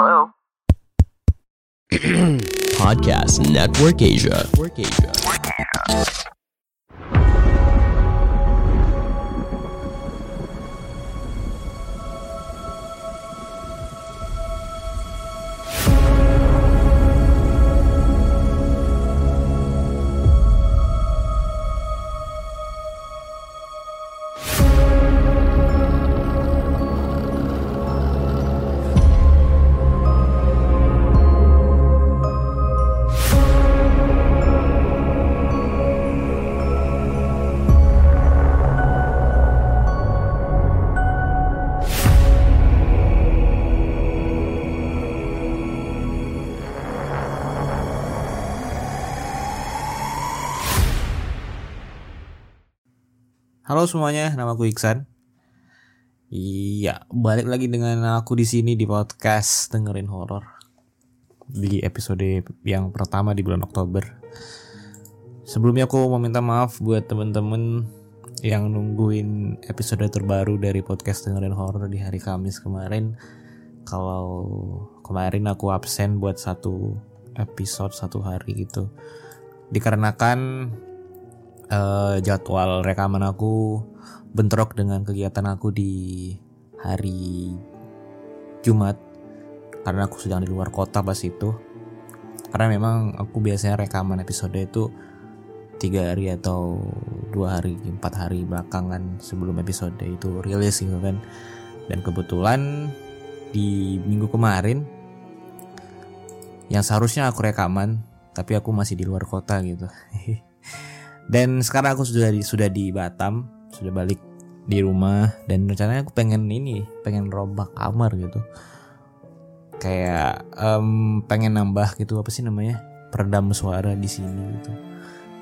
Hello? Podcast Network Asia. Network Asia. Halo semuanya, nama aku Iksan. Iya, balik lagi dengan aku di sini di podcast dengerin horor di episode yang pertama di bulan Oktober. Sebelumnya aku mau minta maaf buat temen-temen yang nungguin episode terbaru dari podcast dengerin horor di hari Kamis kemarin. Kalau kemarin aku absen buat satu episode satu hari gitu, dikarenakan eh, jadwal rekaman aku bentrok dengan kegiatan aku di hari Jumat. Karena aku sedang di luar kota pas itu. Karena memang aku biasanya rekaman episode itu tiga hari atau dua hari empat hari belakangan sebelum episode itu rilis gitu kan. Dan kebetulan di minggu kemarin yang seharusnya aku rekaman tapi aku masih di luar kota gitu Dan sekarang aku sudah di sudah di Batam, sudah balik di rumah dan rencananya aku pengen ini, pengen rombak kamar gitu. Kayak em, pengen nambah gitu apa sih namanya? peredam suara di sini gitu.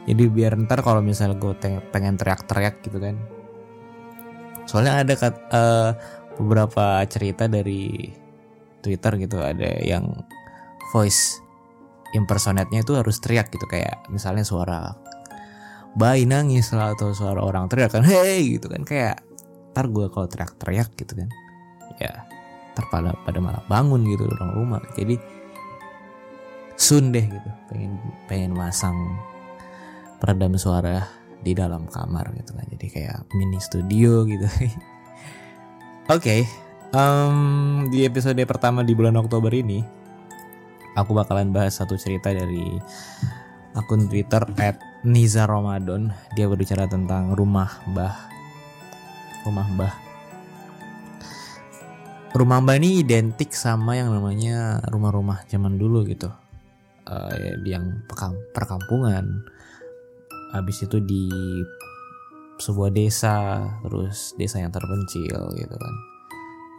Jadi biar ntar kalau misalnya gue pengen teriak-teriak gitu kan. Soalnya ada kat, eh, beberapa cerita dari Twitter gitu ada yang voice impersonate-nya itu harus teriak gitu kayak misalnya suara bayi nangis lah atau suara orang teriak kan hey gitu kan. Kayak ntar gue kalau teriak-teriak gitu kan. Ya ntar pada pada malah bangun gitu orang rumah. Jadi sun deh gitu pengen pengen masang peredam suara di dalam kamar gitu kan. Jadi kayak mini studio gitu. Oke em, di episode pertama di bulan Oktober ini aku bakalan bahas satu cerita dari akun Twitter at Niza Ramadan dia berbicara tentang rumah Mbah. Rumah Mbah. Rumah Mbah ini identik sama yang namanya rumah-rumah zaman dulu gitu. Eh, yang perkampungan. Habis itu di sebuah desa terus desa yang terpencil gitu kan.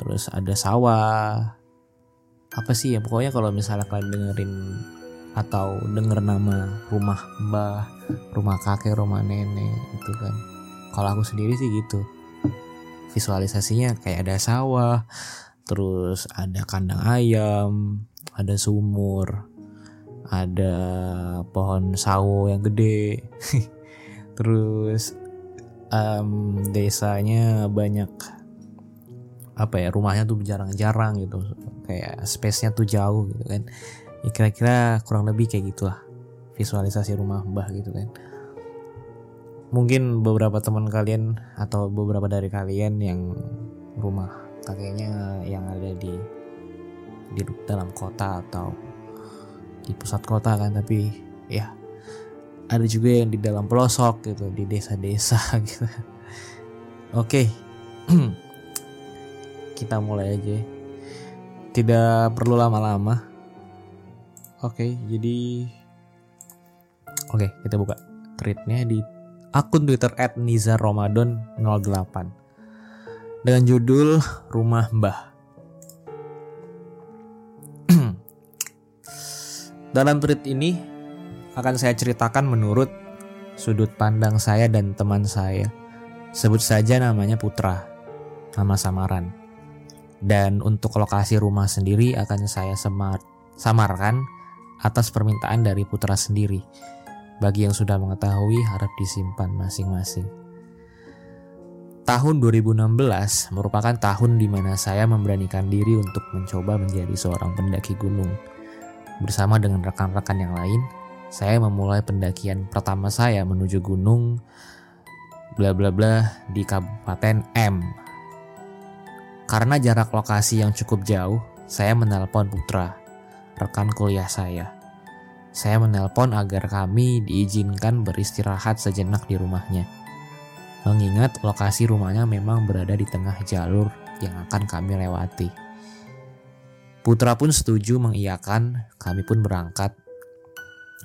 Terus ada sawah. Apa sih ya pokoknya kalau misalnya kalian dengerin atau denger nama rumah mbah, rumah kakek, rumah nenek itu kan. Kalau aku sendiri sih gitu. Visualisasinya kayak ada sawah, terus ada kandang ayam, ada sumur, ada pohon sawo yang gede. terus em, desanya banyak apa ya rumahnya tuh jarang-jarang gitu kayak space-nya tuh jauh gitu kan ya kira-kira kurang lebih kayak gitulah visualisasi rumah mbah gitu kan. Mungkin beberapa teman kalian atau beberapa dari kalian yang rumah kakeknya yang ada di di dalam kota atau di pusat kota kan tapi ya ada juga yang di dalam pelosok gitu di desa-desa gitu. Oke kita mulai aja. Tidak perlu lama-lama Oke, jadi Oke, kita buka tweetnya di akun Twitter @nizarramadan08 dengan judul Rumah Mbah. Dalam tweet ini akan saya ceritakan menurut sudut pandang saya dan teman saya. Sebut saja namanya Putra, nama samaran. Dan untuk lokasi rumah sendiri akan saya semar samarkan atas permintaan dari putra sendiri. Bagi yang sudah mengetahui harap disimpan masing-masing. Tahun 2016 merupakan tahun di mana saya memberanikan diri untuk mencoba menjadi seorang pendaki gunung. Bersama dengan rekan-rekan yang lain, saya memulai pendakian pertama saya menuju gunung bla bla bla di Kabupaten M. Karena jarak lokasi yang cukup jauh, saya menelpon Putra, rekan kuliah saya. Saya menelpon agar kami diizinkan beristirahat sejenak di rumahnya mengingat lokasi rumahnya memang berada di tengah jalur yang akan kami lewati. Putra pun setuju mengiyakan, kami pun berangkat.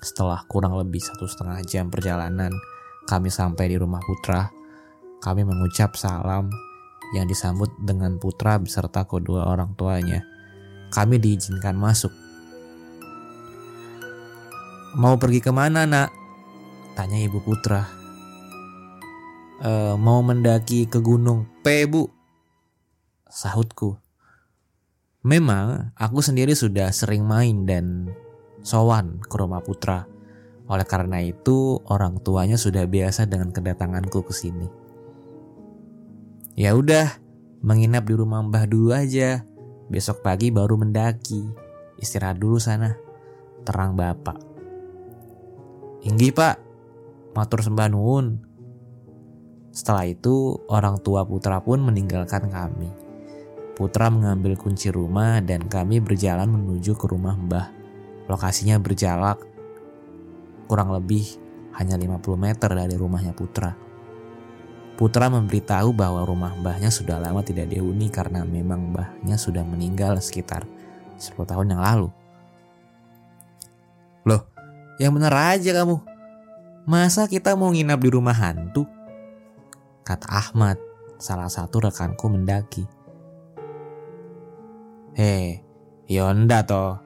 Setelah kurang lebih satu setengah jam perjalanan, kami sampai di rumah Putra. Kami mengucap salam yang disambut dengan Putra beserta kedua orang tuanya. Kami diizinkan masuk. Mau pergi ke mana nak? Tanya ibu Putra. Uh, mau mendaki ke gunung P bu sahutku. Memang aku sendiri sudah sering main dan sowan ke rumah putra. Oleh karena itu orang tuanya sudah biasa dengan kedatanganku ke sini. Ya udah menginap di rumah mbah dulu aja. Besok pagi baru mendaki. Istirahat dulu sana terang bapak Inggi pak matur sembah setelah itu, orang tua putra pun meninggalkan kami. Putra mengambil kunci rumah dan kami berjalan menuju ke rumah Mbah. Lokasinya berjarak kurang lebih hanya 50 meter dari rumahnya Putra. Putra memberitahu bahwa rumah mbahnya sudah lama tidak dihuni karena memang mbahnya sudah meninggal sekitar 10 tahun yang lalu. Loh, yang bener aja kamu. Masa kita mau nginap di rumah hantu? kata Ahmad, salah satu rekanku mendaki. Hei, Yonda toh.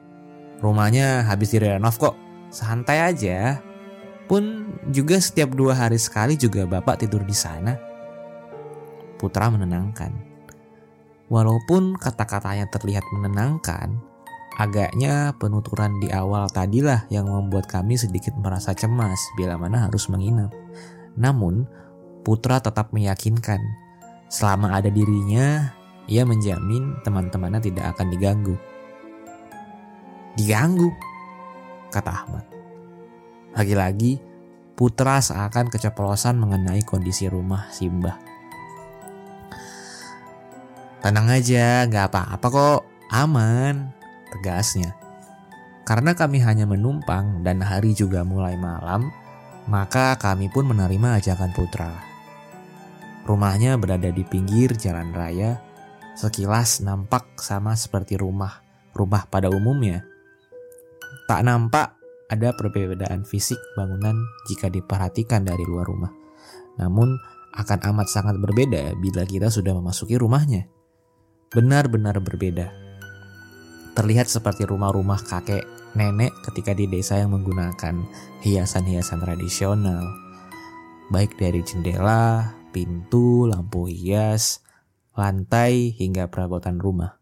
Rumahnya habis direnov kok. Santai aja. Pun juga setiap dua hari sekali juga bapak tidur di sana. Putra menenangkan. Walaupun kata-katanya terlihat menenangkan, agaknya penuturan di awal tadilah yang membuat kami sedikit merasa cemas bila mana harus menginap. Namun, Putra tetap meyakinkan, selama ada dirinya, ia menjamin teman-temannya tidak akan diganggu. Diganggu, kata Ahmad. Lagi-lagi, Putra seakan keceplosan mengenai kondisi rumah Simbah. Tenang aja, gak apa-apa kok, aman, tegasnya. Karena kami hanya menumpang dan hari juga mulai malam, maka kami pun menerima ajakan Putra. Rumahnya berada di pinggir jalan raya, sekilas nampak sama seperti rumah rumah pada umumnya. Tak nampak ada perbedaan fisik bangunan jika diperhatikan dari luar rumah. Namun akan amat sangat berbeda bila kita sudah memasuki rumahnya. Benar-benar berbeda. Terlihat seperti rumah-rumah kakek nenek ketika di desa yang menggunakan hiasan-hiasan tradisional, baik dari jendela, pintu, lampu hias, lantai, hingga perabotan rumah.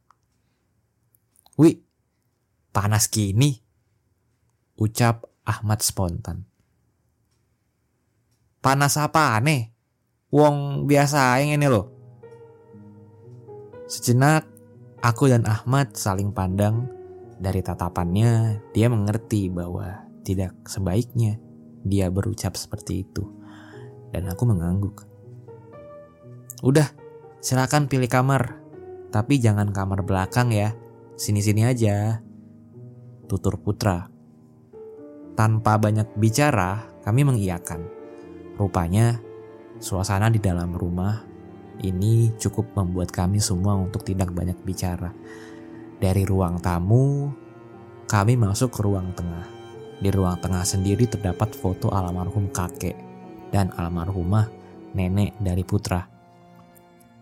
Wih, panas gini, ucap Ahmad spontan. Panas apa aneh? Wong biasa yang ini loh. Sejenak, aku dan Ahmad saling pandang. Dari tatapannya, dia mengerti bahwa tidak sebaiknya dia berucap seperti itu. Dan aku mengangguk. Udah, silakan pilih kamar. Tapi jangan kamar belakang ya. Sini-sini aja. Tutur putra. Tanpa banyak bicara, kami mengiyakan. Rupanya, suasana di dalam rumah ini cukup membuat kami semua untuk tidak banyak bicara. Dari ruang tamu, kami masuk ke ruang tengah. Di ruang tengah sendiri terdapat foto almarhum kakek dan almarhumah nenek dari putra.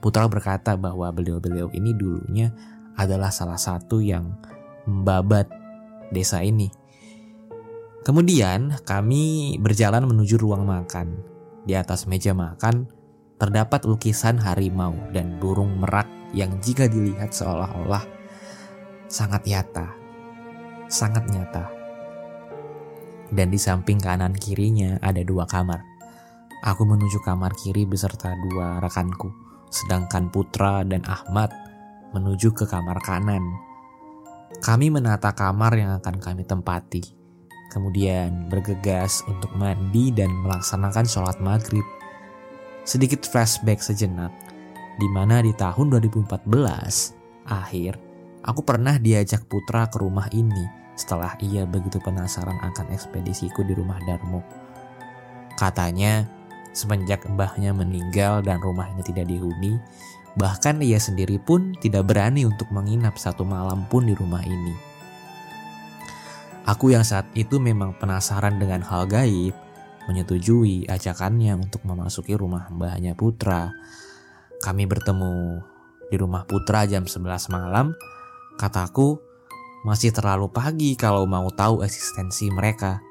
Putra berkata bahwa beliau-beliau ini dulunya adalah salah satu yang membabat desa ini. Kemudian kami berjalan menuju ruang makan. Di atas meja makan terdapat lukisan harimau dan burung merak yang jika dilihat seolah-olah sangat nyata. Sangat nyata. Dan di samping kanan kirinya ada dua kamar. Aku menuju kamar kiri beserta dua rekanku. sedangkan Putra dan Ahmad menuju ke kamar kanan. Kami menata kamar yang akan kami tempati, kemudian bergegas untuk mandi dan melaksanakan sholat maghrib. Sedikit flashback sejenak, di mana di tahun 2014 akhir, aku pernah diajak Putra ke rumah ini setelah ia begitu penasaran akan ekspedisiku di rumah Darmo. Katanya, semenjak mbahnya meninggal dan rumahnya tidak dihuni, bahkan ia sendiri pun tidak berani untuk menginap satu malam pun di rumah ini. Aku yang saat itu memang penasaran dengan hal gaib, menyetujui ajakannya untuk memasuki rumah mbahnya Putra. Kami bertemu di rumah Putra jam 11 malam. Kataku, masih terlalu pagi kalau mau tahu eksistensi mereka.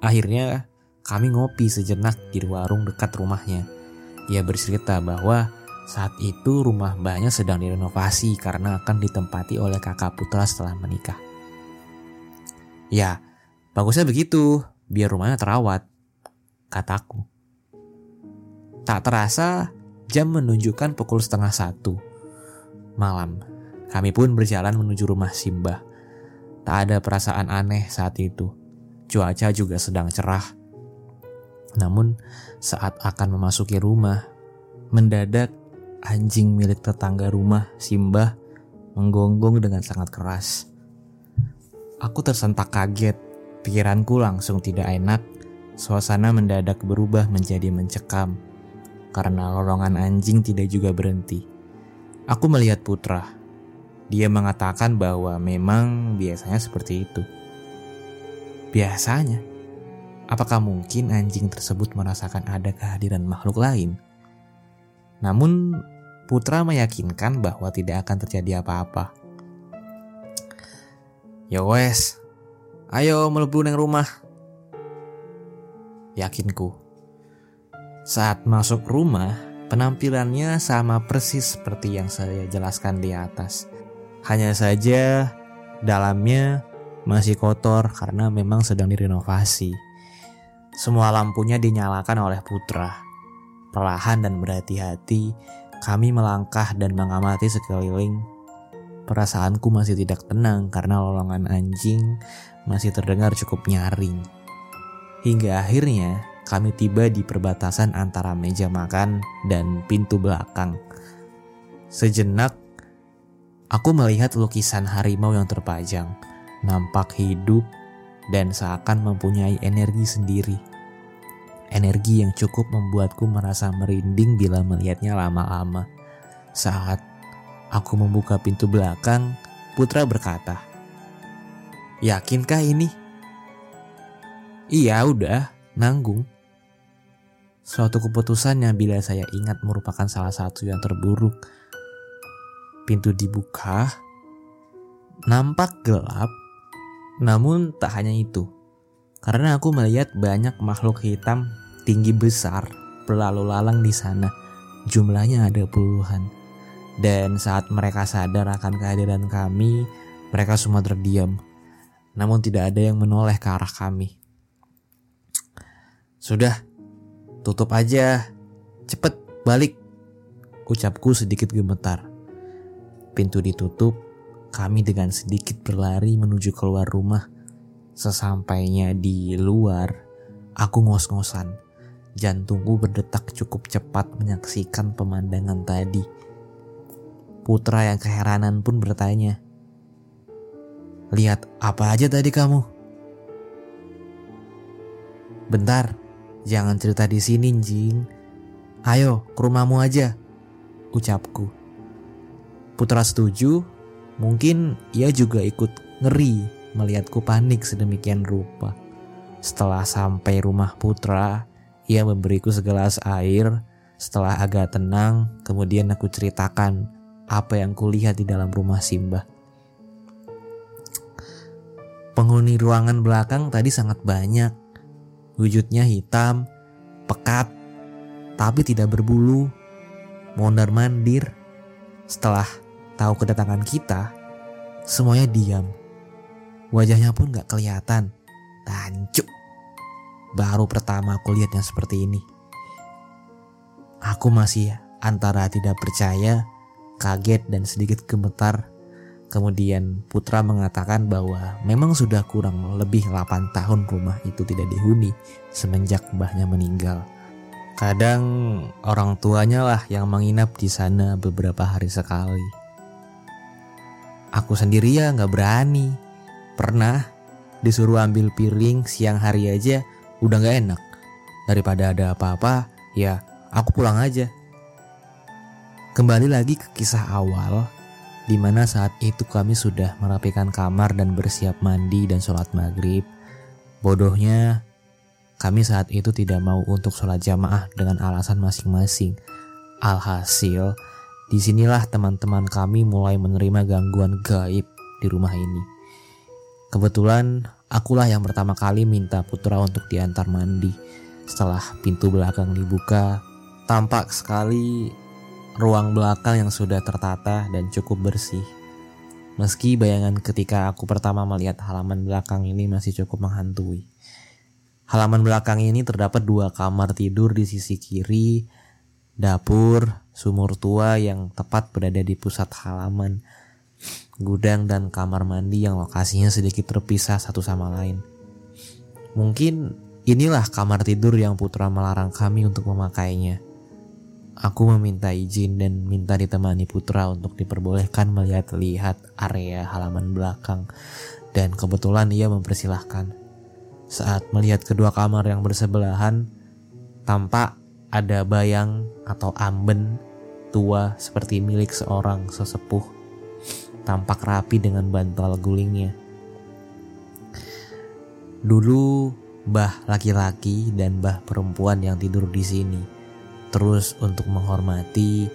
Akhirnya kami ngopi sejenak di warung dekat rumahnya. Ia bercerita bahwa saat itu rumah mbahnya sedang direnovasi karena akan ditempati oleh kakak putra setelah menikah. Ya, bagusnya begitu, biar rumahnya terawat, kataku. Tak terasa, jam menunjukkan pukul setengah satu malam. Kami pun berjalan menuju rumah Simbah. Tak ada perasaan aneh saat itu. Cuaca juga sedang cerah. Namun saat akan memasuki rumah, mendadak anjing milik tetangga rumah Simbah menggonggong dengan sangat keras. Aku tersentak kaget, pikiranku langsung tidak enak. Suasana mendadak berubah menjadi mencekam karena lolongan anjing tidak juga berhenti. Aku melihat Putra dia mengatakan bahwa memang biasanya seperti itu. Biasanya, apakah mungkin anjing tersebut merasakan ada kehadiran makhluk lain? Namun, Putra meyakinkan bahwa tidak akan terjadi apa-apa. Ya wes, ayo melebu neng rumah. Yakinku. Saat masuk rumah, penampilannya sama persis seperti yang saya jelaskan di atas. Hanya saja dalamnya masih kotor karena memang sedang direnovasi. Semua lampunya dinyalakan oleh putra. Perlahan dan berhati-hati, kami melangkah dan mengamati sekeliling. Perasaanku masih tidak tenang karena lolongan anjing masih terdengar cukup nyaring. Hingga akhirnya kami tiba di perbatasan antara meja makan dan pintu belakang. Sejenak Aku melihat lukisan harimau yang terpajang, nampak hidup dan seakan mempunyai energi sendiri. Energi yang cukup membuatku merasa merinding bila melihatnya lama-lama. Saat aku membuka pintu belakang, Putra berkata, "Yakinkah ini?" Iya, udah, nanggung. Suatu keputusan yang bila saya ingat merupakan salah satu yang terburuk Pintu dibuka, nampak gelap, namun tak hanya itu. Karena aku melihat banyak makhluk hitam tinggi besar berlalu lalang di sana. Jumlahnya ada puluhan. Dan saat mereka sadar akan kehadiran kami, mereka semua terdiam. Namun tidak ada yang menoleh ke arah kami. Sudah, tutup aja. Cepet balik. Ucapku sedikit gemetar. Pintu ditutup, kami dengan sedikit berlari menuju keluar rumah. Sesampainya di luar, aku ngos-ngosan. Jantungku berdetak cukup cepat menyaksikan pemandangan tadi. Putra yang keheranan pun bertanya, Lihat apa aja tadi kamu? Bentar, jangan cerita di sini, Jing. Ayo, ke rumahmu aja, ucapku. Putra setuju, mungkin ia juga ikut ngeri melihatku panik sedemikian rupa. Setelah sampai rumah Putra, ia memberiku segelas air. Setelah agak tenang, kemudian aku ceritakan apa yang kulihat di dalam rumah Simba. Penghuni ruangan belakang tadi sangat banyak. Wujudnya hitam, pekat, tapi tidak berbulu, mondar-mandir. Setelah tahu kedatangan kita, semuanya diam. Wajahnya pun gak kelihatan. Tancuk. Baru pertama aku lihat yang seperti ini. Aku masih antara tidak percaya, kaget dan sedikit gemetar. Kemudian Putra mengatakan bahwa memang sudah kurang lebih 8 tahun rumah itu tidak dihuni semenjak mbahnya meninggal. Kadang orang tuanya lah yang menginap di sana beberapa hari sekali. Aku sendiri ya nggak berani. Pernah disuruh ambil piring siang hari aja udah nggak enak. Daripada ada apa-apa, ya aku pulang aja. Kembali lagi ke kisah awal, di mana saat itu kami sudah merapikan kamar dan bersiap mandi dan sholat maghrib. Bodohnya, kami saat itu tidak mau untuk sholat jamaah dengan alasan masing-masing. Alhasil, di sinilah teman-teman kami mulai menerima gangguan gaib di rumah ini. Kebetulan, akulah yang pertama kali minta putra untuk diantar mandi. Setelah pintu belakang dibuka, tampak sekali ruang belakang yang sudah tertata dan cukup bersih. Meski bayangan ketika aku pertama melihat halaman belakang ini masih cukup menghantui. Halaman belakang ini terdapat dua kamar tidur di sisi kiri, dapur, sumur tua yang tepat berada di pusat halaman, gudang dan kamar mandi yang lokasinya sedikit terpisah satu sama lain. Mungkin inilah kamar tidur yang putra melarang kami untuk memakainya. Aku meminta izin dan minta ditemani putra untuk diperbolehkan melihat-lihat area halaman belakang dan kebetulan ia mempersilahkan. Saat melihat kedua kamar yang bersebelahan, tampak ada bayang atau amben tua seperti milik seorang sesepuh. Tampak rapi dengan bantal gulingnya. Dulu bah laki-laki dan bah perempuan yang tidur di sini Terus untuk menghormati,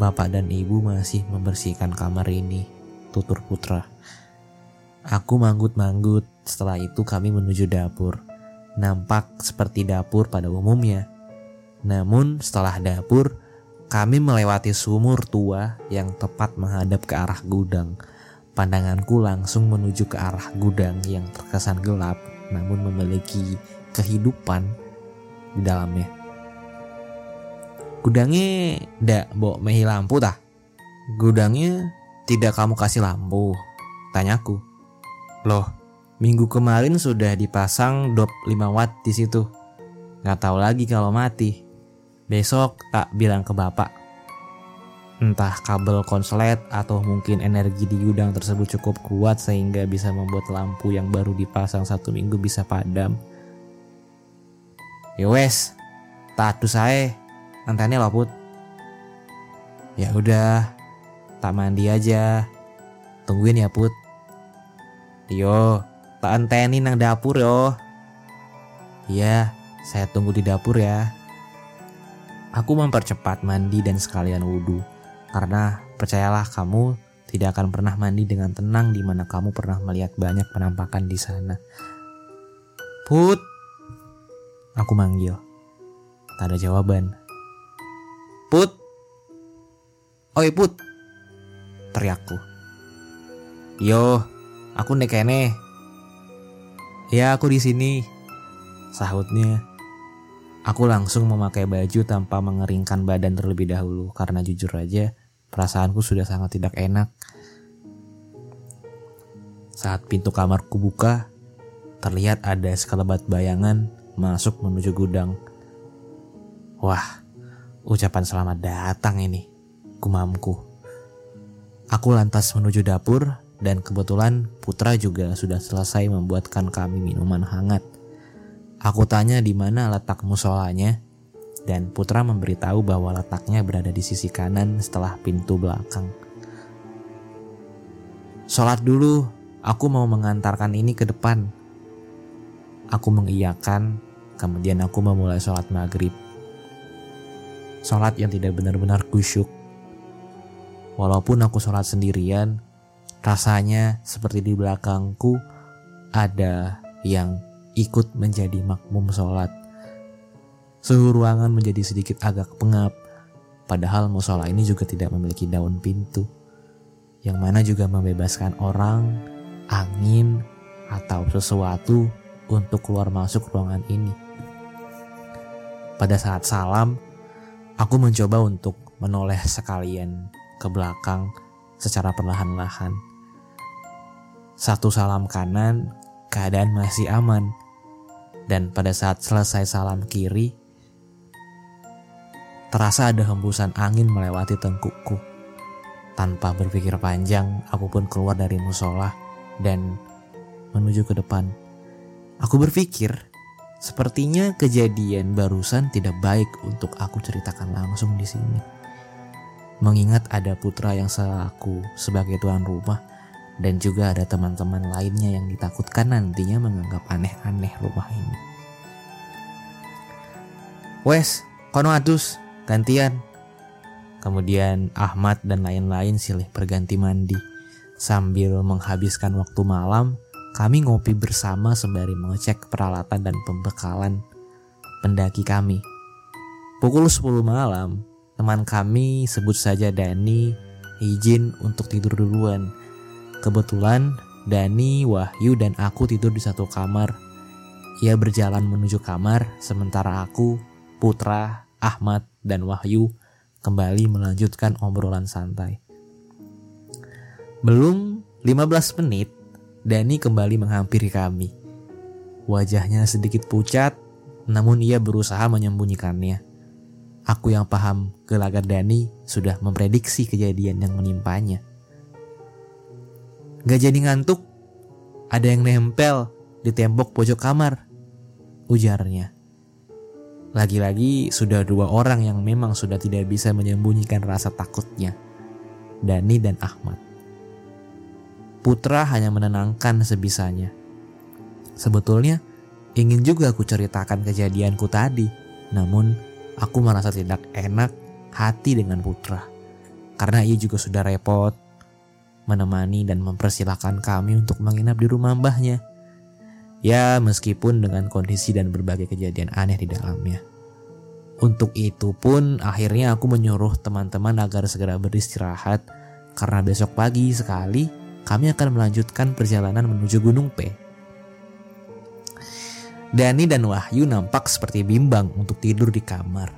bapak dan ibu masih membersihkan kamar ini, tutur putra. Aku manggut-manggut, setelah itu kami menuju dapur. Nampak seperti dapur pada umumnya. Namun setelah dapur, kami melewati sumur tua yang tepat menghadap ke arah gudang. Pandanganku langsung menuju ke arah gudang yang terkesan gelap namun memiliki kehidupan di dalamnya. Gudangnya ndak bawa mehi lampu tah? Gudangnya tidak kamu kasih lampu, tanyaku. Loh, minggu kemarin sudah dipasang dop 5 watt di situ. Gak tahu lagi kalau mati. Besok tak bilang ke bapak. Entah kabel konslet atau mungkin energi di gudang tersebut cukup kuat sehingga bisa membuat lampu yang baru dipasang satu minggu bisa padam. Yowes, ya tak saya Antennya loh put. Ya udah, tak mandi aja. Tungguin ya put. Yo, tak anteni nang dapur yo. Iya, saya tunggu di dapur ya. Aku mempercepat mandi dan sekalian wudhu. Karena percayalah kamu tidak akan pernah mandi dengan tenang di mana kamu pernah melihat banyak penampakan di sana. Put, aku manggil. Tak ada jawaban. Put. Oi Put. Teriakku. Yo, aku nek kene. Ya, aku di sini. Sahutnya. Aku langsung memakai baju tanpa mengeringkan badan terlebih dahulu karena jujur aja perasaanku sudah sangat tidak enak. Saat pintu kamarku buka, terlihat ada sekelebat bayangan masuk menuju gudang. Wah, Ucapan selamat datang ini, gumamku. Aku lantas menuju dapur dan kebetulan Putra juga sudah selesai membuatkan kami minuman hangat. Aku tanya di mana letak musolanya dan Putra memberitahu bahwa letaknya berada di sisi kanan setelah pintu belakang. Sholat dulu, aku mau mengantarkan ini ke depan. Aku mengiyakan, kemudian aku memulai sholat maghrib. Sholat yang tidak benar-benar kusyuk. Walaupun aku sholat sendirian, rasanya seperti di belakangku ada yang ikut menjadi makmum sholat. Suhu ruangan menjadi sedikit agak pengap, padahal musola ini juga tidak memiliki daun pintu, yang mana juga membebaskan orang, angin, atau sesuatu untuk keluar masuk ruangan ini. Pada saat salam, Aku mencoba untuk menoleh sekalian ke belakang secara perlahan-lahan. Satu salam kanan, keadaan masih aman. Dan pada saat selesai salam kiri, terasa ada hembusan angin melewati tengkukku. Tanpa berpikir panjang, aku pun keluar dari musola dan menuju ke depan. Aku berpikir, sepertinya kejadian barusan tidak baik untuk aku ceritakan langsung di sini. Mengingat ada putra yang selaku sebagai tuan rumah dan juga ada teman-teman lainnya yang ditakutkan nantinya menganggap aneh-aneh rumah ini. Wes, kono adus, gantian. Kemudian Ahmad dan lain-lain silih berganti mandi. Sambil menghabiskan waktu malam, kami ngopi bersama sembari mengecek peralatan dan pembekalan pendaki kami. Pukul 10 malam, teman kami sebut saja Dani izin untuk tidur duluan. Kebetulan Dani, Wahyu, dan aku tidur di satu kamar. Ia berjalan menuju kamar, sementara aku, Putra, Ahmad, dan Wahyu kembali melanjutkan obrolan santai. Belum 15 menit, Dani kembali menghampiri kami. Wajahnya sedikit pucat, namun ia berusaha menyembunyikannya. Aku yang paham gelagat Dani sudah memprediksi kejadian yang menimpanya. Gak jadi ngantuk, ada yang nempel di tembok pojok kamar, ujarnya. Lagi-lagi sudah dua orang yang memang sudah tidak bisa menyembunyikan rasa takutnya. Dani dan Ahmad. Putra hanya menenangkan sebisanya. Sebetulnya ingin juga aku ceritakan kejadianku tadi, namun aku merasa tidak enak hati dengan Putra. Karena ia juga sudah repot menemani dan mempersilahkan kami untuk menginap di rumah mbahnya. Ya, meskipun dengan kondisi dan berbagai kejadian aneh di dalamnya. Untuk itu pun akhirnya aku menyuruh teman-teman agar segera beristirahat karena besok pagi sekali kami akan melanjutkan perjalanan menuju Gunung P. Dani dan Wahyu nampak seperti bimbang untuk tidur di kamar.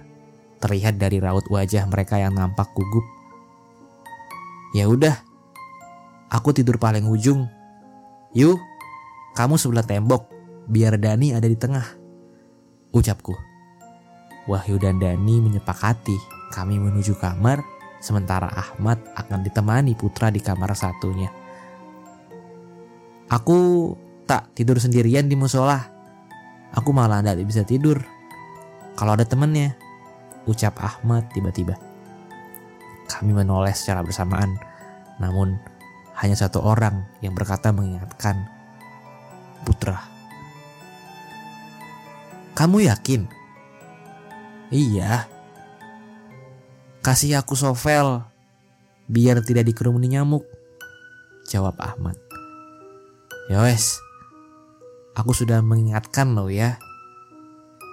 Terlihat dari raut wajah mereka yang nampak gugup. Ya udah, aku tidur paling ujung. Yuk, kamu sebelah tembok, biar Dani ada di tengah. Ucapku. Wahyu dan Dani menyepakati kami menuju kamar, sementara Ahmad akan ditemani putra di kamar satunya. Aku tak tidur sendirian di musola. Aku malah tidak bisa tidur. Kalau ada temennya, ucap Ahmad tiba-tiba. Kami menoleh secara bersamaan, namun hanya satu orang yang berkata mengingatkan Putra. Kamu yakin? Iya. Kasih aku sovel biar tidak dikerumuni nyamuk. Jawab Ahmad. Ya wes, aku sudah mengingatkan lo ya.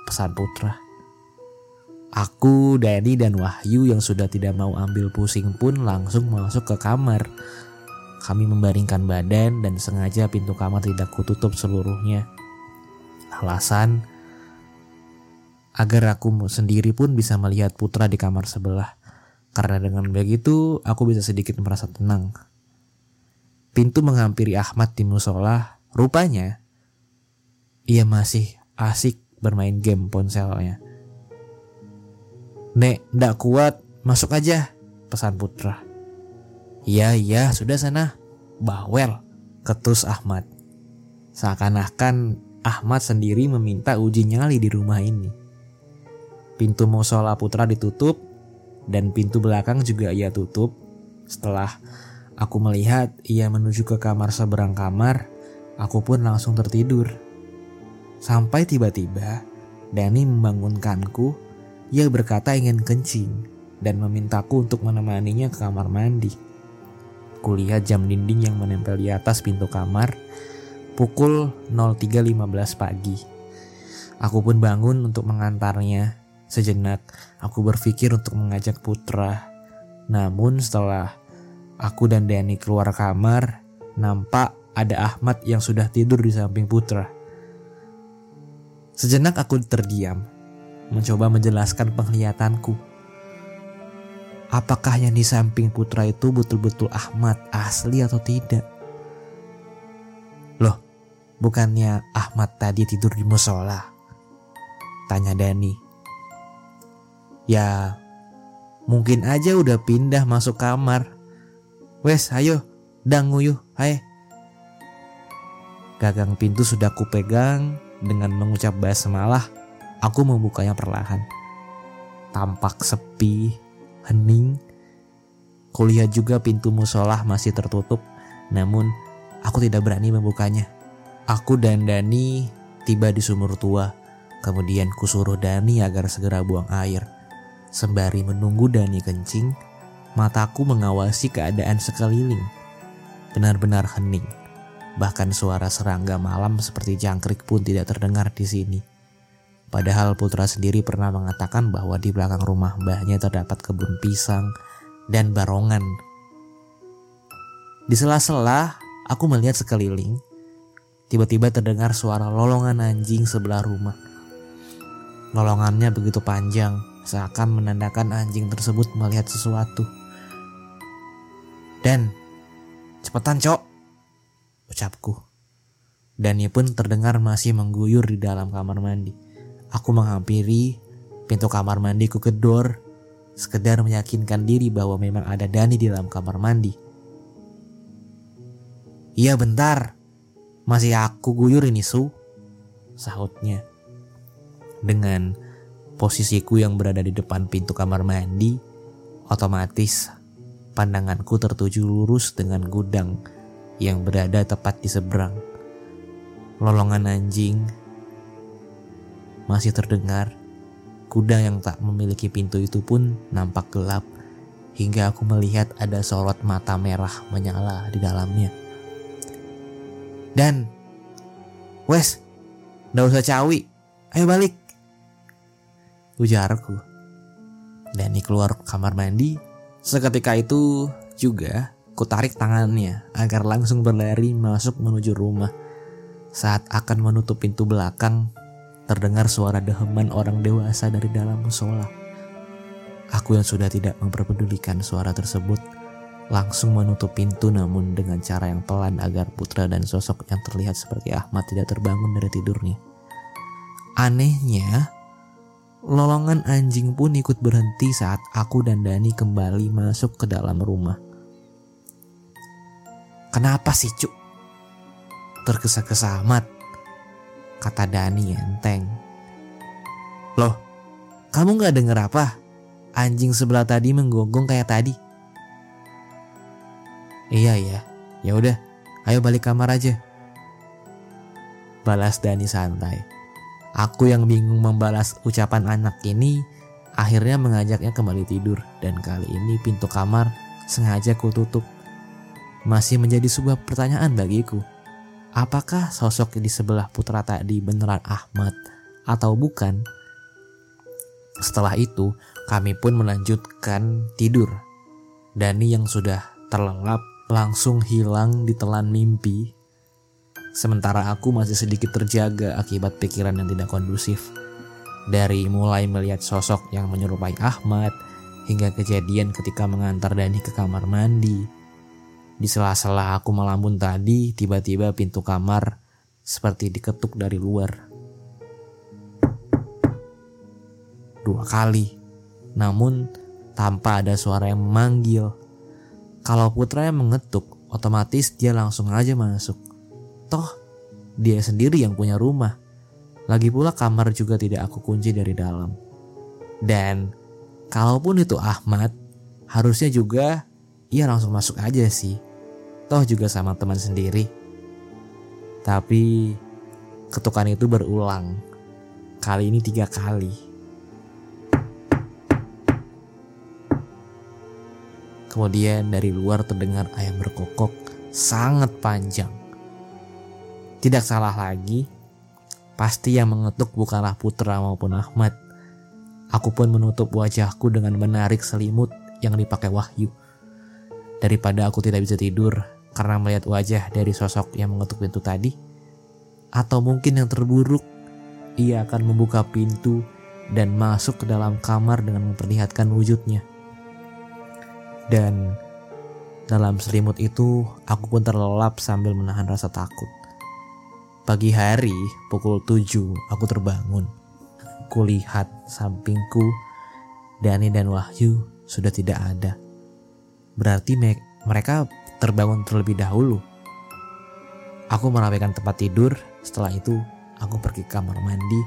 Pesan Putra. Aku, Dani, dan Wahyu yang sudah tidak mau ambil pusing pun langsung masuk ke kamar. Kami membaringkan badan dan sengaja pintu kamar tidak kututup seluruhnya. Alasan agar aku sendiri pun bisa melihat putra di kamar sebelah. Karena dengan begitu aku bisa sedikit merasa tenang. Pintu menghampiri Ahmad di musola. Rupanya ia masih asik bermain game ponselnya. Nek, ndak kuat, masuk aja, pesan putra. Iya iya sudah sana. Bawel. Ketus Ahmad. Seakan-akan Ahmad sendiri meminta uji nyali di rumah ini. Pintu musola putra ditutup dan pintu belakang juga ia tutup. Setelah aku melihat ia menuju ke kamar seberang kamar, aku pun langsung tertidur. Sampai tiba-tiba Dani membangunkanku. Ia berkata ingin kencing dan memintaku untuk menemaninya ke kamar mandi. Kulihat jam dinding yang menempel di atas pintu kamar. Pukul 03.15 pagi. Aku pun bangun untuk mengantarnya. Sejenak, aku berpikir untuk mengajak Putra. Namun setelah aku dan Dani keluar kamar, nampak ada Ahmad yang sudah tidur di samping Putra. Sejenak aku terdiam, mencoba menjelaskan penglihatanku. apakah yang di samping putra itu betul-betul Ahmad asli atau tidak? Loh, bukannya Ahmad tadi tidur di musola? Tanya Dani. Ya, mungkin aja udah pindah masuk kamar. Wes, ayo, dang nguyuh, hai. Gagang pintu sudah kupegang dengan mengucap basmalah. Aku membukanya perlahan. Tampak sepi, hening. Kulihat juga pintu musolah masih tertutup, namun aku tidak berani membukanya. Aku dan Dani tiba di sumur tua. Kemudian kusuruh Dani agar segera buang air. Sembari menunggu Dani kencing, mataku mengawasi keadaan sekeliling. Benar-benar hening. Bahkan suara serangga malam seperti jangkrik pun tidak terdengar di sini. Padahal Putra sendiri pernah mengatakan bahwa di belakang rumah mbahnya terdapat kebun pisang dan barongan. Di sela-sela, aku melihat sekeliling. Tiba-tiba terdengar suara lolongan anjing sebelah rumah. Lolongannya begitu panjang, seakan menandakan anjing tersebut melihat sesuatu. Dan, cepetan cok, ucapku. Dani pun terdengar masih mengguyur di dalam kamar mandi. Aku menghampiri pintu kamar mandi ku kedor, sekedar meyakinkan diri bahwa memang ada Dani di dalam kamar mandi. Iya bentar, masih aku guyur ini su, sahutnya. Dengan posisiku yang berada di depan pintu kamar mandi, otomatis pandanganku tertuju lurus dengan gudang yang berada tepat di seberang. Lolongan anjing masih terdengar. Kuda yang tak memiliki pintu itu pun nampak gelap hingga aku melihat ada sorot mata merah menyala di dalamnya. Dan, wes, ndak usah cawi, ayo balik. Ujarku. Dani keluar kamar mandi. Seketika itu juga ku tarik tangannya agar langsung berlari masuk menuju rumah. Saat akan menutup pintu belakang, terdengar suara deheman orang dewasa dari dalam musola. Aku yang sudah tidak memperpedulikan suara tersebut langsung menutup pintu namun dengan cara yang pelan agar putra dan sosok yang terlihat seperti Ahmad tidak terbangun dari tidurnya. Anehnya, lolongan anjing pun ikut berhenti saat aku dan Dani kembali masuk ke dalam rumah. Kenapa sih cuk? Tergesa-gesa amat kata Dani enteng. Loh, kamu gak denger apa? Anjing sebelah tadi menggonggong kayak tadi. Iya ya, ya udah, ayo balik kamar aja. Balas Dani santai. Aku yang bingung membalas ucapan anak ini akhirnya mengajaknya kembali tidur dan kali ini pintu kamar sengaja kututup. Masih menjadi sebuah pertanyaan bagiku. Apakah sosok di sebelah putra tadi beneran Ahmad atau bukan? Setelah itu, kami pun melanjutkan tidur. Dani yang sudah terlelap langsung hilang di telan mimpi. Sementara aku masih sedikit terjaga akibat pikiran yang tidak kondusif. Dari mulai melihat sosok yang menyerupai Ahmad, hingga kejadian ketika mengantar Dani ke kamar mandi, di sela-sela aku melamun tadi, tiba-tiba pintu kamar seperti diketuk dari luar. Dua kali, namun tanpa ada suara yang memanggil. Kalau putra yang mengetuk, otomatis dia langsung aja masuk. Toh, dia sendiri yang punya rumah. Lagi pula kamar juga tidak aku kunci dari dalam. Dan kalaupun itu Ahmad, harusnya juga ia langsung masuk aja sih toh juga sama teman sendiri. Tapi ketukan itu berulang. Kali ini tiga kali. Kemudian dari luar terdengar ayam berkokok sangat panjang. Tidak salah lagi, pasti yang mengetuk bukanlah Putra maupun Ahmad. Aku pun menutup wajahku dengan menarik selimut yang dipakai Wahyu. Daripada aku tidak bisa tidur, karena melihat wajah dari sosok yang mengetuk pintu tadi, atau mungkin yang terburuk, ia akan membuka pintu dan masuk ke dalam kamar dengan memperlihatkan wujudnya. Dan dalam selimut itu aku pun terlelap sambil menahan rasa takut. Pagi hari pukul 7 aku terbangun. Kulihat sampingku Dani dan Wahyu sudah tidak ada. Berarti me mereka terbangun terlebih dahulu. Aku merapikan tempat tidur, setelah itu aku pergi ke kamar mandi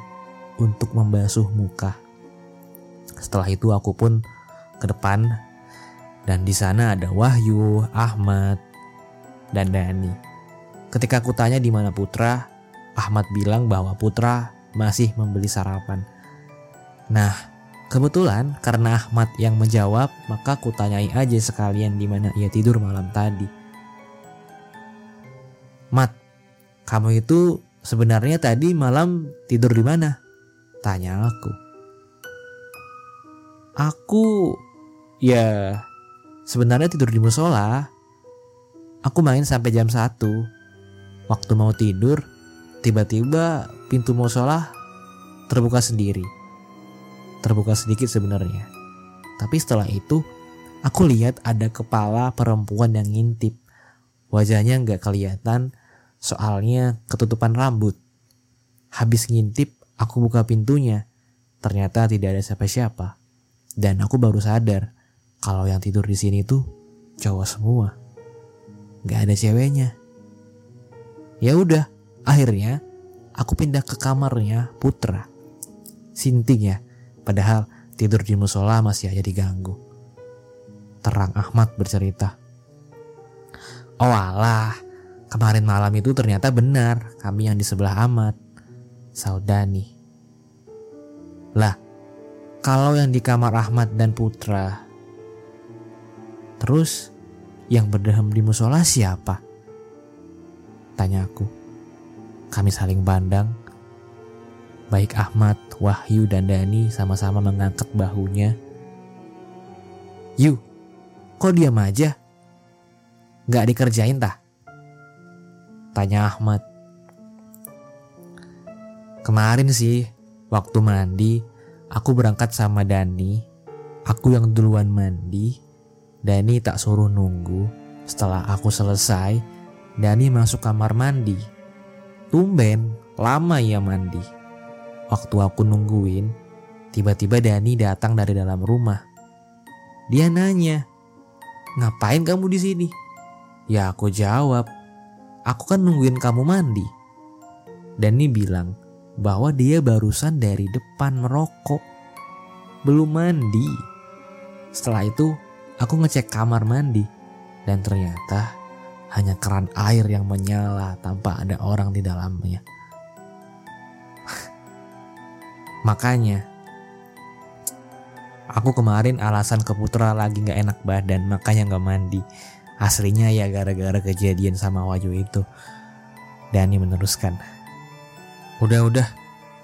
untuk membasuh muka. Setelah itu aku pun ke depan dan di sana ada Wahyu, Ahmad, dan Dani. Ketika aku tanya di mana Putra, Ahmad bilang bahwa Putra masih membeli sarapan. Nah, kebetulan karena Ahmad yang menjawab, maka aku tanyai aja sekalian di mana ia tidur malam tadi. Mat, kamu itu sebenarnya tadi malam tidur di mana? Tanya aku. Aku ya sebenarnya tidur di musola. Aku main sampai jam 1. Waktu mau tidur, tiba-tiba pintu musola terbuka sendiri. Terbuka sedikit sebenarnya. Tapi setelah itu, aku lihat ada kepala perempuan yang ngintip. Wajahnya nggak kelihatan, soalnya ketutupan rambut. Habis ngintip, aku buka pintunya. Ternyata tidak ada siapa-siapa. Dan aku baru sadar kalau yang tidur di sini tuh cowok semua. Gak ada ceweknya. Ya udah, akhirnya aku pindah ke kamarnya Putra. Sinting ya, padahal tidur di musola masih aja diganggu. Terang Ahmad bercerita. Oh alah, Kemarin malam itu ternyata benar kami yang di sebelah Ahmad. Saudani. Lah, kalau yang di kamar Ahmad dan Putra. Terus yang berdeham di musola siapa? Tanya aku. Kami saling pandang. Baik Ahmad, Wahyu, dan Dani sama-sama mengangkat bahunya. Yu, kok diam aja? Gak dikerjain tah? Tanya Ahmad. Kemarin sih, waktu mandi, aku berangkat sama Dani. Aku yang duluan mandi. Dani tak suruh nunggu. Setelah aku selesai, Dani masuk kamar mandi. Tumben, lama ia mandi. Waktu aku nungguin, tiba-tiba Dani datang dari dalam rumah. Dia nanya, "Ngapain kamu di sini?" Ya aku jawab, aku kan nungguin kamu mandi. Dani bilang bahwa dia barusan dari depan merokok. Belum mandi. Setelah itu aku ngecek kamar mandi dan ternyata hanya keran air yang menyala tanpa ada orang di dalamnya. Makanya aku kemarin alasan ke Putra lagi gak enak badan makanya gak mandi. Aslinya ya gara-gara kejadian sama Wahyu itu. Dani meneruskan. Udah-udah,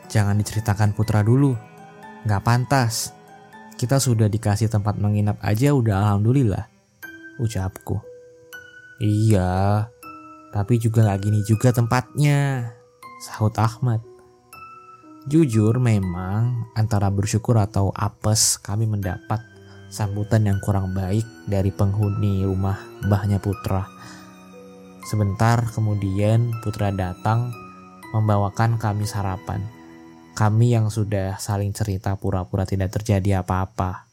jangan diceritakan Putra dulu. Gak pantas. Kita sudah dikasih tempat menginap aja udah alhamdulillah. Ucapku. Iya, tapi juga gak gini juga tempatnya. Sahut Ahmad. Jujur memang antara bersyukur atau apes kami mendapat sambutan yang kurang baik dari penghuni rumah mbahnya Putra. Sebentar kemudian Putra datang membawakan kami sarapan. Kami yang sudah saling cerita pura-pura tidak terjadi apa-apa.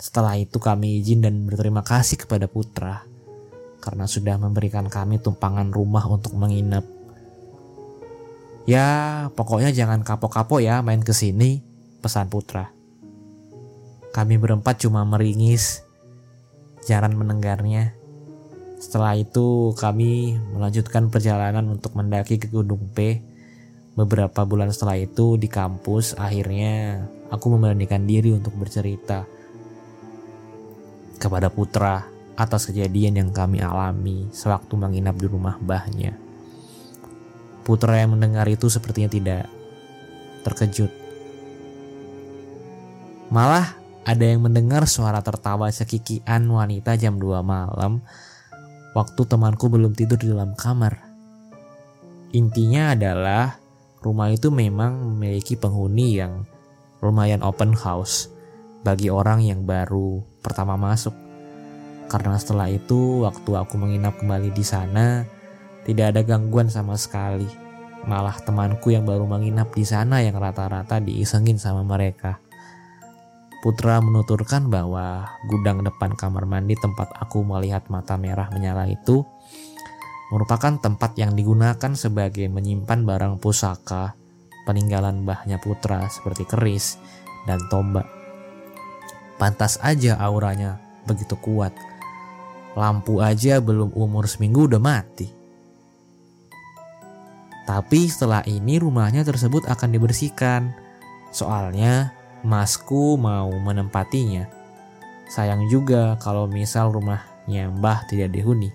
Setelah itu kami izin dan berterima kasih kepada Putra karena sudah memberikan kami tumpangan rumah untuk menginap. Ya, pokoknya jangan kapok-kapok ya main ke sini, pesan Putra. Kami berempat cuma meringis, jarang menenggarnya. Setelah itu kami melanjutkan perjalanan untuk mendaki ke Gunung P. Beberapa bulan setelah itu di kampus akhirnya aku memberanikan diri untuk bercerita kepada Putra atas kejadian yang kami alami sewaktu menginap di rumah mbahnya. Putra yang mendengar itu sepertinya tidak terkejut. Malah ada yang mendengar suara tertawa cekikian wanita jam 2 malam waktu temanku belum tidur di dalam kamar. Intinya adalah rumah itu memang memiliki penghuni yang lumayan open house bagi orang yang baru pertama masuk. Karena setelah itu waktu aku menginap kembali di sana tidak ada gangguan sama sekali. Malah temanku yang baru menginap di sana yang rata-rata diisengin sama mereka. Putra menuturkan bahwa gudang depan kamar mandi tempat aku melihat mata merah menyala itu merupakan tempat yang digunakan sebagai menyimpan barang pusaka peninggalan mbahnya Putra seperti keris dan tombak. Pantas aja auranya begitu kuat. Lampu aja belum umur seminggu udah mati. Tapi setelah ini rumahnya tersebut akan dibersihkan. Soalnya Masku mau menempatinya. Sayang juga kalau misal rumahnya Mbah tidak dihuni.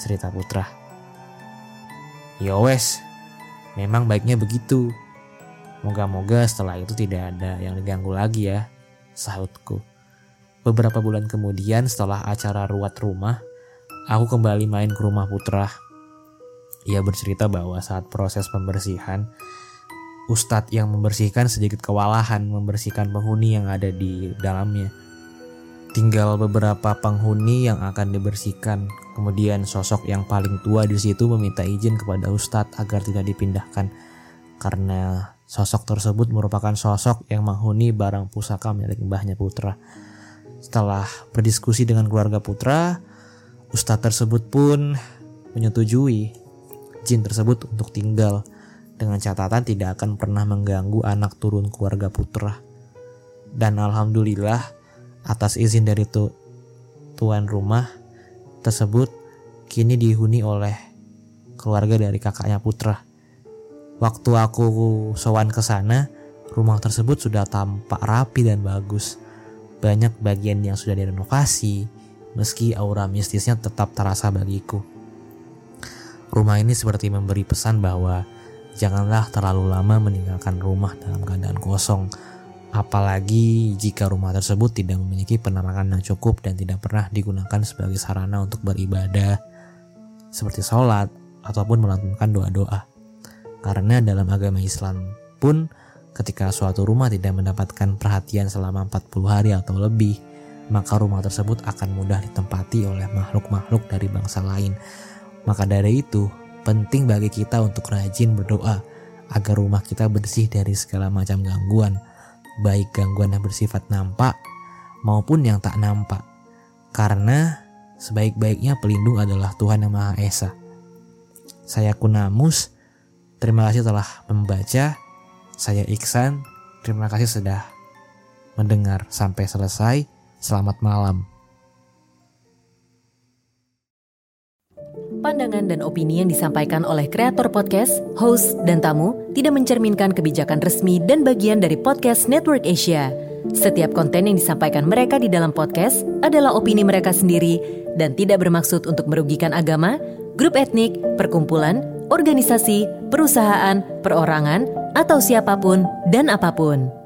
Cerita Putra. Yowes, ya memang baiknya begitu. Moga-moga setelah itu tidak ada yang diganggu lagi ya, sahutku. Beberapa bulan kemudian setelah acara ruat rumah, aku kembali main ke rumah Putra. Ia bercerita bahwa saat proses pembersihan, ustadz yang membersihkan sedikit kewalahan membersihkan penghuni yang ada di dalamnya. Tinggal beberapa penghuni yang akan dibersihkan. Kemudian sosok yang paling tua di situ meminta izin kepada ustadz agar tidak dipindahkan karena sosok tersebut merupakan sosok yang menghuni barang pusaka milik mbahnya putra. Setelah berdiskusi dengan keluarga putra, ustadz tersebut pun menyetujui jin tersebut untuk tinggal dengan catatan tidak akan pernah mengganggu anak turun keluarga putra. Dan alhamdulillah atas izin dari tu tuan rumah tersebut kini dihuni oleh keluarga dari kakaknya putra. Waktu aku sowan ke sana, rumah tersebut sudah tampak rapi dan bagus. Banyak bagian yang sudah direnovasi, meski aura mistisnya tetap terasa bagiku. Rumah ini seperti memberi pesan bahwa Janganlah terlalu lama meninggalkan rumah dalam keadaan kosong, apalagi jika rumah tersebut tidak memiliki penerangan yang cukup dan tidak pernah digunakan sebagai sarana untuk beribadah, seperti sholat ataupun melantunkan doa-doa. Karena dalam agama Islam pun ketika suatu rumah tidak mendapatkan perhatian selama 40 hari atau lebih, maka rumah tersebut akan mudah ditempati oleh makhluk-makhluk dari bangsa lain. Maka dari itu, Penting bagi kita untuk rajin berdoa agar rumah kita bersih dari segala macam gangguan, baik gangguan yang bersifat nampak maupun yang tak nampak. Karena sebaik-baiknya pelindung adalah Tuhan Yang Maha Esa. Saya Kunamus, terima kasih telah membaca. Saya Iksan, terima kasih sudah mendengar sampai selesai. Selamat malam. Pandangan dan opini yang disampaikan oleh kreator podcast, host, dan tamu tidak mencerminkan kebijakan resmi dan bagian dari podcast Network Asia. Setiap konten yang disampaikan mereka di dalam podcast adalah opini mereka sendiri dan tidak bermaksud untuk merugikan agama, grup etnik, perkumpulan, organisasi, perusahaan, perorangan, atau siapa pun dan apa pun.